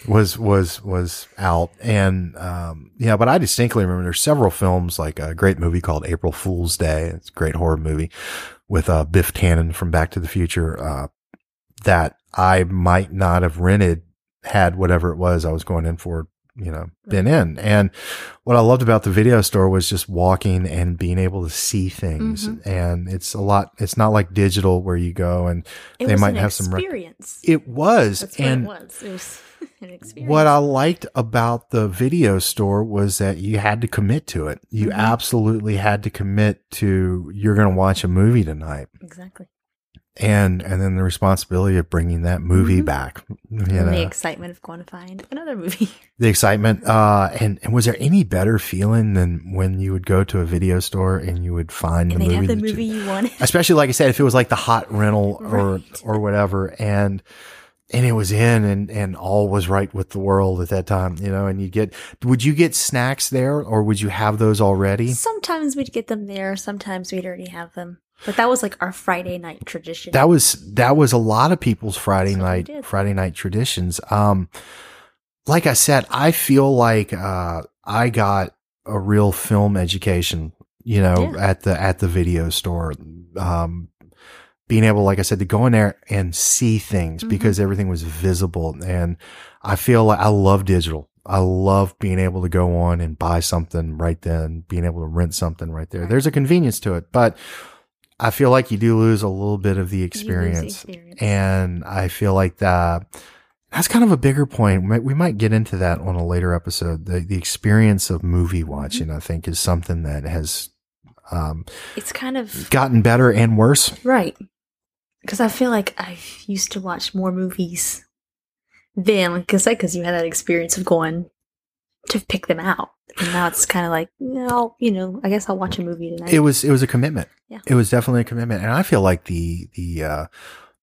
was, was, was out. And, um, yeah, but I distinctly remember there's several films like a great movie called April Fool's Day. It's a great horror movie with, uh, Biff Tannen from Back to the Future, uh, that I might not have rented had whatever it was I was going in for, you know, been in. And what I loved about the video store was just walking and being able to see things. And it's a lot, it's not like digital where you go and It they might have some, rec- experience. it was. That's what and it was. It was an experience. what I liked about the video store was that you had to commit to it. You Mm-hmm. absolutely had to commit to you're going to watch a movie tonight, exactly. And and then the responsibility of bringing that movie Mhm. back. You And know, the excitement of going to find another movie. the excitement. Uh, and and was there any better feeling than when you would go to a video store and you would find And the movie, have the that you- you wanted. especially like I said, if it was like the hot rental or Right. or whatever, and and it was in and, and all was right with the world at that time, you know, and you get, would you get snacks there or would you have those already? Sometimes we'd get them there. Sometimes we'd already have them. But that was like our Friday night tradition. That was, that was a lot of people's Friday night. Friday night traditions. Um, like I said, I feel like, uh, I got a real film education, you know, Yeah. at the, at the video store. Um, being able, like I said, to go in there and see things Mhm. because everything was visible. And I feel like I love digital. I love being able to go on and buy something right then, being able to rent something right there. Right. There's a convenience to it, but I feel like you do lose a little bit of the You lose the experience. experience. And I feel like that that's kind of a bigger point. We might- get into that on a later episode. The the experience of movie watching, I think, is something that has um, it's kind of gotten better and worse. right. Because I feel like I used to watch more movies then, like I said, because you had that experience of going to pick them out. And now it's kind of like, no, you know, I guess I'll watch a movie tonight. It was it was a commitment. Yeah. It was definitely a commitment, and I feel like the the uh,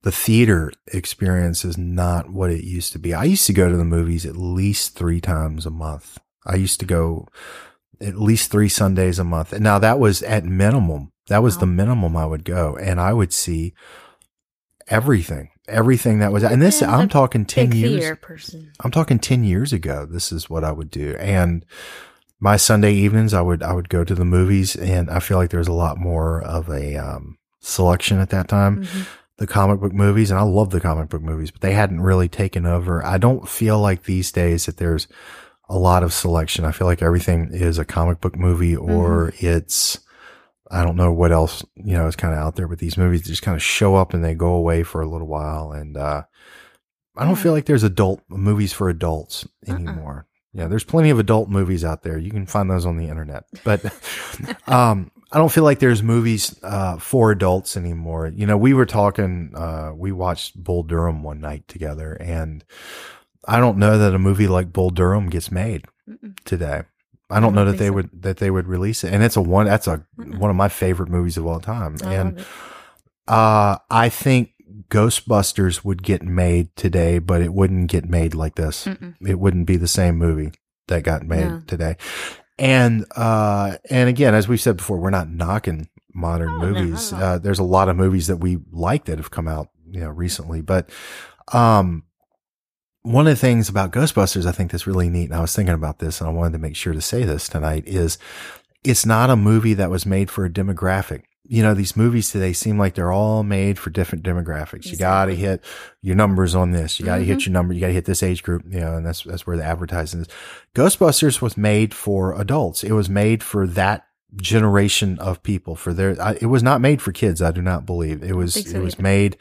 the theater experience is not what it used to be. I used to go to the movies at least three times a month. I used to go at least three Sundays a month, and now that was at minimum. That was the minimum I would go, and I would see everything, everything that was. And this, I'm talking ten years. person. I'm talking 10 years ago. This is what I would do. And my Sunday evenings, I would, I would go to the movies and I feel like there's a lot more of a, um, selection at that time. Mhm. The comic book movies, and I love the comic book movies, but they hadn't really taken over. I don't feel like these days that there's a lot of selection. I feel like everything is a comic book movie or it's, I don't know what else, you know, is kind of out there, but these movies just kind of show up and they go away for a little while. And, uh, I don't feel like there's adult movies for adults Uh-uh. anymore. Yeah, there's plenty of adult movies out there. You can find those on the internet, but um, I don't feel like there's movies uh, for adults anymore. You know, we were talking. Uh, we watched Bull Durham one night together, and I don't know that a movie like Bull Durham gets made Mm-mm. today. I don't know don't that they so. would that they would release it, and it's a one. That's a Mm-mm. one of my favorite movies of all time, I and uh, I think Ghostbusters would get made today, but it wouldn't get made like this. Mm-mm. It wouldn't be the same movie that got made No. today. And, uh, and again, as we've said before, we're not knocking modern Oh, movies. all. uh, there's a lot of movies that we like that have come out, you know, recently, but, um, one of the things about Ghostbusters, I think that's really neat, and I was thinking about this and I wanted to make sure to say this tonight is it's not a movie that was made for a demographic. You know, these movies today seem like they're all made for different demographics. You got to hit your numbers on this. You got to hit Mhm. your number. You got to hit this age group, you know, and that's, that's where the advertising is. Ghostbusters was made for adults. It was made for that generation of people for their, I, it was not made for kids. I do not believe it was, so it was made,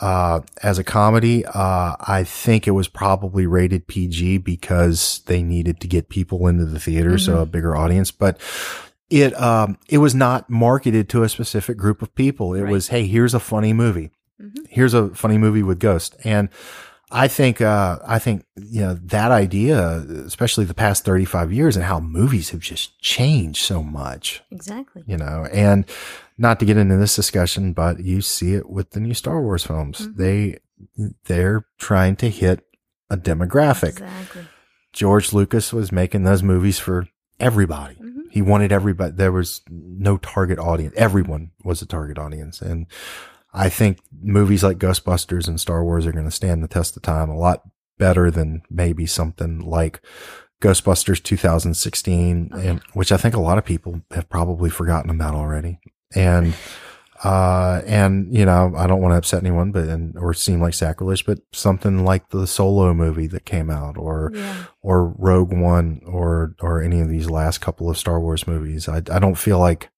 uh, as a comedy. Uh, I think it was probably rated PG because they needed to get people into the theater. So Mm-hmm. a bigger audience, but it, um, it was not marketed to a specific group of people. It Right. was, Hey, here's a funny movie. Mhm. Here's a funny movie with Ghost. And I think, uh, I think, you know, that idea, especially the past 35 years and how movies have just changed so much, Exactly. you know, and not to get into this discussion, but you see it with the new Star Wars films. Mhm. They, they're trying to hit a demographic. Exactly. George Lucas was making those movies for everybody. Mhm. He wanted everybody. There was no target audience. Everyone was a target audience. And I think movies like Ghostbusters and Star Wars are going to stand the test of time a lot better than maybe something like Ghostbusters 2016, Oh, and which I think a lot of people have probably forgotten about already. And, uh, and, you know, I don't want to upset anyone, but, and, or seem like sacrilege, but something like the solo movie that came out or, Yeah. or Rogue One or or any of these last couple of Star Wars movies. I I don't feel like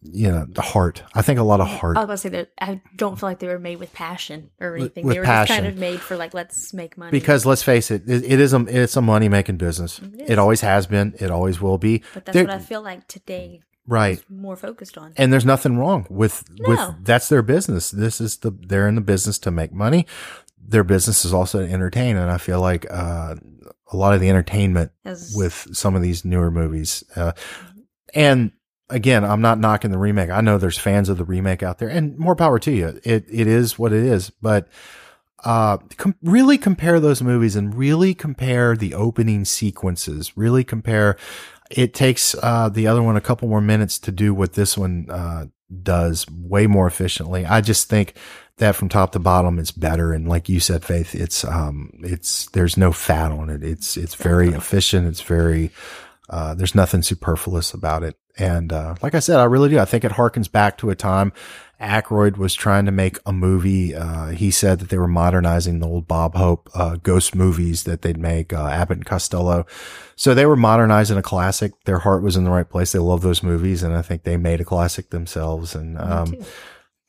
you know the heart. I think a lot of heart. I was about to say that I don't feel like they were made with passion or anything. with they were just kind of made for like let's make money. because let's face it, it, it is a it's a money making business. It It, always has been. It always will be. but that's what I feel like today right. more focused on. And there's nothing wrong with No. with that's their business. This is the they're in the business to make money. Their business is also to entertain, and I feel like uh, a lot of the entertainment As with some of these newer movies. Uh, and again, I'm not knocking the remake. I know there's fans of the remake out there and more power to you. It, it is what it is, but uh, com- really compare those movies and really compare the opening sequences. Really compare. It takes uh, the other one a couple more minutes to do what this one uh, does way more efficiently. I just think that from top to bottom, it's better. And like you said, Faith, it's um, it's there's no fat on it. It's it's very efficient. It's very uh, there's nothing superfluous about it. And uh, like I said, I really do. I think it harkens back to a time Aykroyd was trying to make a movie. Uh, he said that they were modernizing the old Bob Hope uh, ghost movies that they'd make, uh, Abbott and Costello. So they were modernizing a classic. Their heart was in the right place. They love those movies, and I think they made a classic themselves. And um,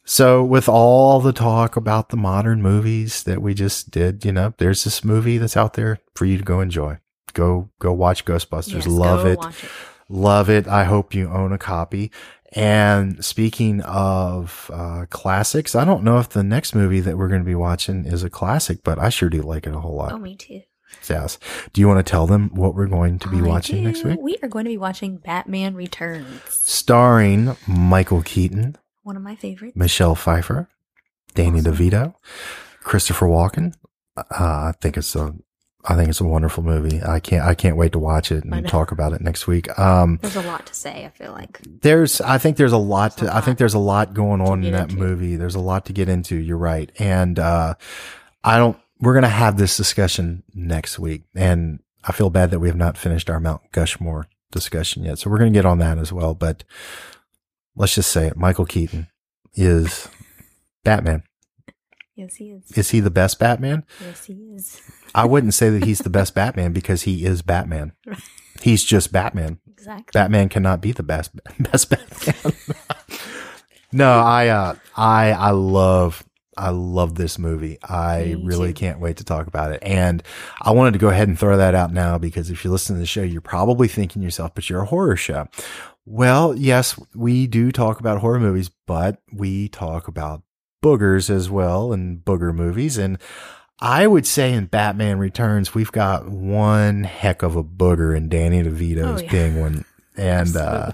so, with all the talk about the modern movies that we just did, you know, there's this movie that's out there for you to go enjoy. Go, go watch Ghostbusters. Yes, love it. it. Love it. I hope you own a copy. And speaking of uh, classics, I don't know if the next movie that we're going to be watching is a classic, but I sure do like it a whole lot. Oh, me too. Yes. Do you want to tell them what we're going to be I watching next week? We are going to be watching Batman Returns. Starring Michael Keaton, One of my favorites. Michelle Pfeiffer, Danny Awesome. DeVito, Christopher Walken. Uh, I think it's a, I think it's a wonderful movie. I can't, I can't wait to watch it and talk about it next week. Um, There's a lot to say, I feel like. there's i think there's a lot There's to a i think there's a lot going on in that into. movie there's a lot to get into you're right and uh i don't we're gonna have this discussion next week and i feel bad that we have not finished our mount gushmore discussion yet so we're gonna get on that as well but let's just say it michael keaton is batman Yes, he is. is he the best batman Yes, he is. I wouldn't say that he's the best batman because he is batman he's just batman Exactly. Batman cannot be the best best Batman. no, I uh I I love I love this movie. I Me really too. can't wait to talk about it. And I wanted to go ahead and throw that out now because if you listen to the show, you're probably thinking to yourself, but you're a horror show. Well, yes, we do talk about horror movies, but we talk about boogers as well and booger movies. And I would say in Batman Returns, we've got one heck of a booger in Danny DeVito's Oh, yeah. one. And, uh,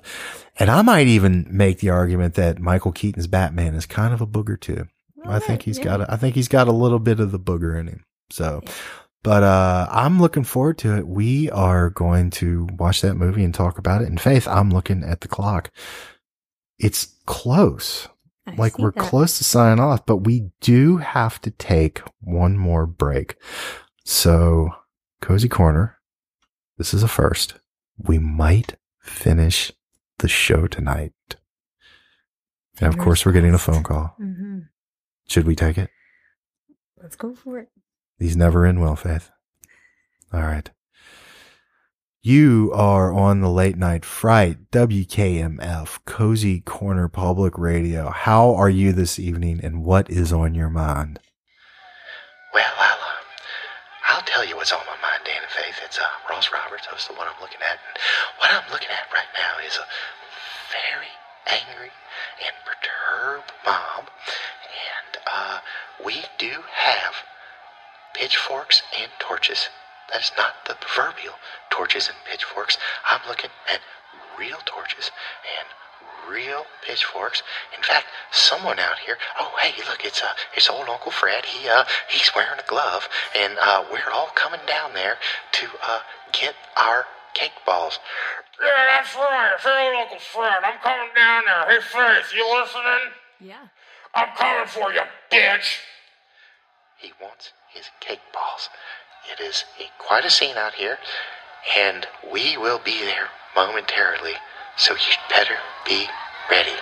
and I might even make the argument that Michael Keaton's Batman is kind of a booger too. I think he's got, a, I think he's got a little bit of the booger in him. So, but, uh, I'm looking forward to it. We are going to watch that movie and talk about it. And Faith, I'm looking at the clock. It's close I like we're that. close to signing off, but we do have to take one more break. So, Cozy Corner, this is a first. We might finish the show tonight. And of course, we're getting a phone call. hmm Should we take it? Let's go for it. These never end well, Faith. All right. You are on the late night fright, WKMF, Cozy Corner Public Radio. How are you this evening and what is on your mind? Well, I'll, uh, I'll tell you what's on my mind, Dan and Faith. It's uh, Ross Roberts, host of What I'm Looking At. And what I'm looking at right now is a very angry and perturbed mom. And uh, we do have pitchforks and torches. That is not the proverbial torches and pitchforks. I'm looking at real torches and real pitchforks. In fact, someone out here. Oh, hey, look, it's uh, it's old Uncle Fred. He uh, he's wearing a glove, and uh, we're all coming down there to uh, get our cake balls. Yeah, that's right. Hey, old Uncle Fred, I'm coming down there. Hey, Faith, you listening? Yeah. I'm coming for you, bitch. He wants his cake balls. It is a, quite a scene out here, and we will be there momentarily. So you'd better be ready.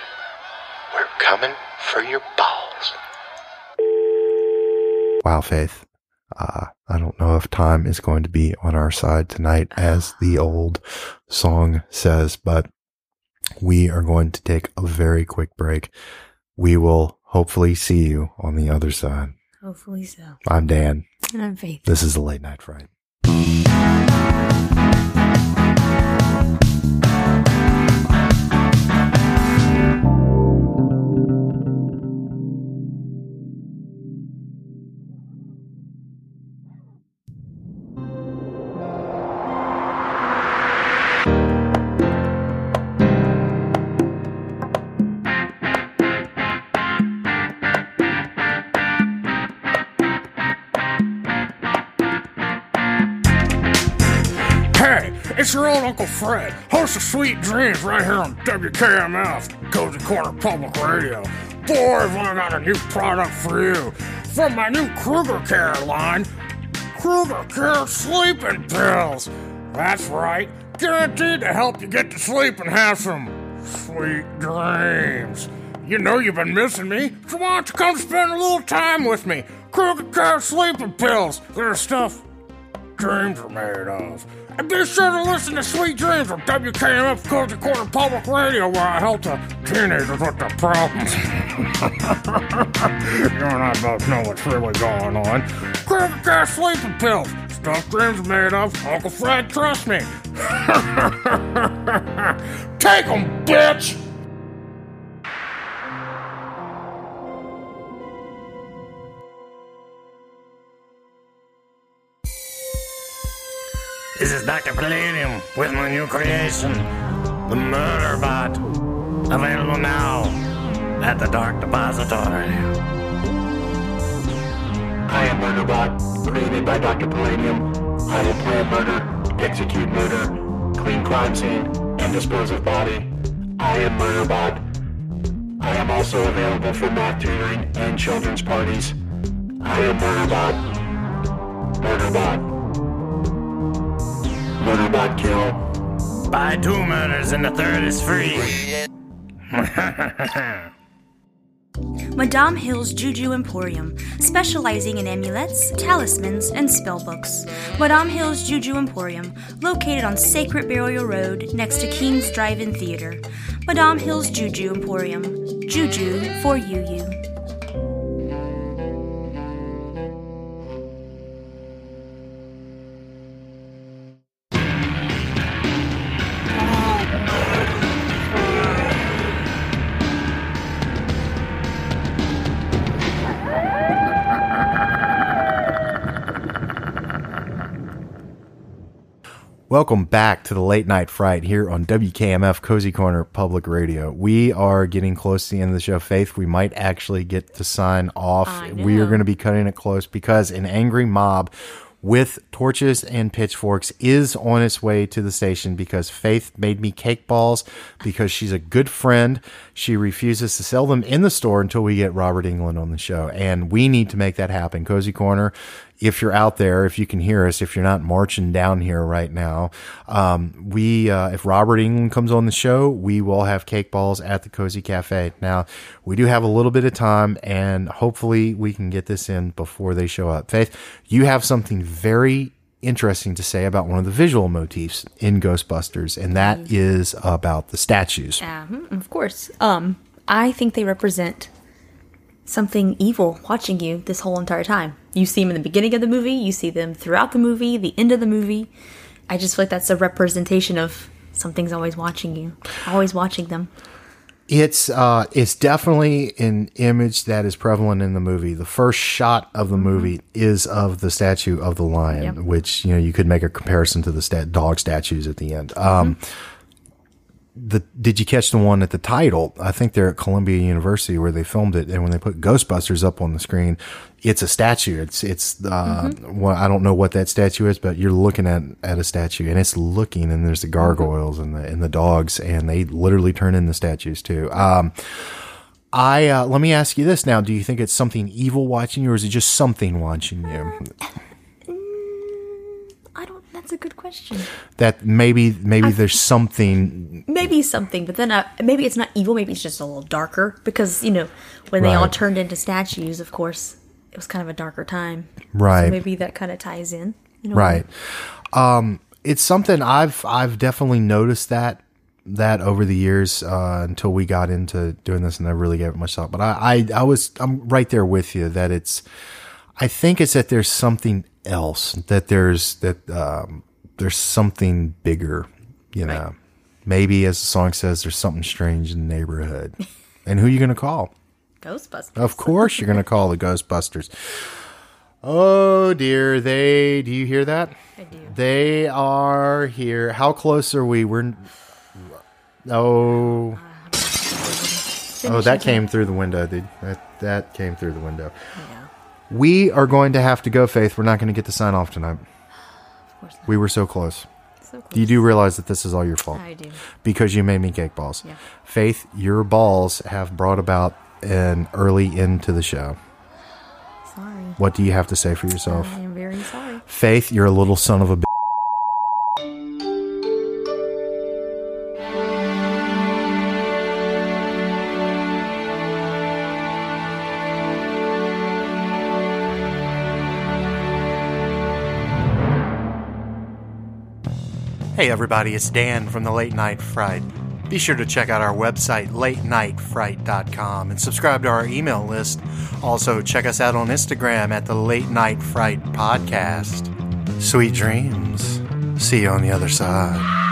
We're coming for your balls. Wow, Faith. Uh, I don't know if time is going to be on our side tonight, as the old song says, but we are going to take a very quick break. We will hopefully see you on the other side. Hopefully so. I'm Dan. And I'm Faith. This is the late night fright. Uncle Fred, host of Sweet Dreams right here on WKMF, Cozy Corner Public Radio. Boy, have I got a new product for you. From my new Kruger Care line, Kruger Care Sleeping Pills. That's right, guaranteed to help you get to sleep and have some sweet dreams. You know you've been missing me, so why don't you come spend a little time with me? Kruger Care Sleeping Pills. They're stuff dreams are made of. And be sure to listen to Sweet Dreams on WKMF Cozy Corner Public Radio where I help the teenagers with their problems. you and I both know what's really going on. Kruger Care Sleeping Pills. Stuff dreams made of. Uncle Fred, trust me. Take 'em, bitch! This is Dr. Palladium with my new creation, the Murder Bot. Available now at the Dark Depository. I am Murderbot, created by Dr. Palladium. I will plan murder, execute murder, clean crime scene, and dispose of body. I am Murderbot. I am also available for math tutoring and children's parties. I am Murderbot. Murderbot. Murderbot kill. Buy two murders and the third is free. Madame Hill's Juju Emporium, specializing in amulets, talismans, and spellbooks. Madame Hill's Juju Emporium, located on Sacred Burial Road next to King's Drive-In Theater. Madame Hill's Juju Emporium, Juju for you you. Welcome back to the late night fright here on WKMF Cozy Corner Public Radio. We are getting close to the end of the show. Faith, we might actually get to sign off. We are going to be cutting it close because an angry mob with torches and pitchforks is on its way to the station because Faith made me cake balls because she's a good friend. She refuses to sell them in the store until we get Robert Englund on the show. And we need to make that happen. Cozy Corner, if you're out there, if you can hear us, if you're not marching down here right now, um, we, uh, if Robert Englund comes on the show, we will have cake balls at the Cozy Cafe. Now, we do have a little bit of time and hopefully we can get this in before they show up. Faith, you have something very interesting to say about one of the visual motifs in Ghostbusters, and that is about the statues. Yeah, mhm, of course. Um, I think they represent something evil watching you this whole entire time. You see them in the beginning of the movie, you see them throughout the movie, the end of the movie. I just feel like that's a representation of something's always watching you, always watching them. It's uh, it's definitely an image that is prevalent in the movie. The first shot of the movie is of the statue of the lion, Yep. which you know you could make a comparison to the stat- dog statues at the end. Um, the did you catch the one at the title? I think they're at Columbia University where they filmed it, and when they put Ghostbusters up on the screen, it's a statue. It's it's uh, well, I don't know what that statue is, but you're looking at at a statue, and it's looking, and there's the gargoyles and the and the dogs, and they literally turn into statues too. Um, I uh, let me ask you this now: Do you think it's something evil watching you, or is it just something watching you? I. That's a good question. That maybe maybe there's something Maybe something, but then uh, maybe it's not evil. Maybe it's just a little darker because you know when they all turned into statues. Of course, it was kind of a darker time. Right. So maybe that kind of ties in. in a way. right. Um, it's something I've I've definitely noticed that that over the years uh, until we got into doing this, and I really gave it much thought. But I, I I was I'm right there with you that it's. I think it's that there's something else that there's that um, there's something bigger. You know, maybe as the song says, there's something strange in the neighborhood. and who are you going to call? Ghostbusters. Of course, you're going to call the Ghostbusters. Oh dear, they. Do you hear that? I do. They are here. How close are we? We're. Oh. Oh, that came through the window, dude. That that came through the window. We are going to have to go, Faith. We're not going to get the sign off tonight. Of course not. We were so close. So close. You do realize that this is all your fault I do. because you made me cake balls. Yeah. Faith, your balls have brought about an early end to the show. Sorry. What do you have to say for yourself? I am very sorry. Faith, you're a little son of a b- Hey everybody, it's Dan from the Late Night Fright. Be sure to check out our website, latenightfright.com, and subscribe to our email list. Also, check us out on Instagram at the Late Night Fright Podcast. Sweet dreams. See you on the other side.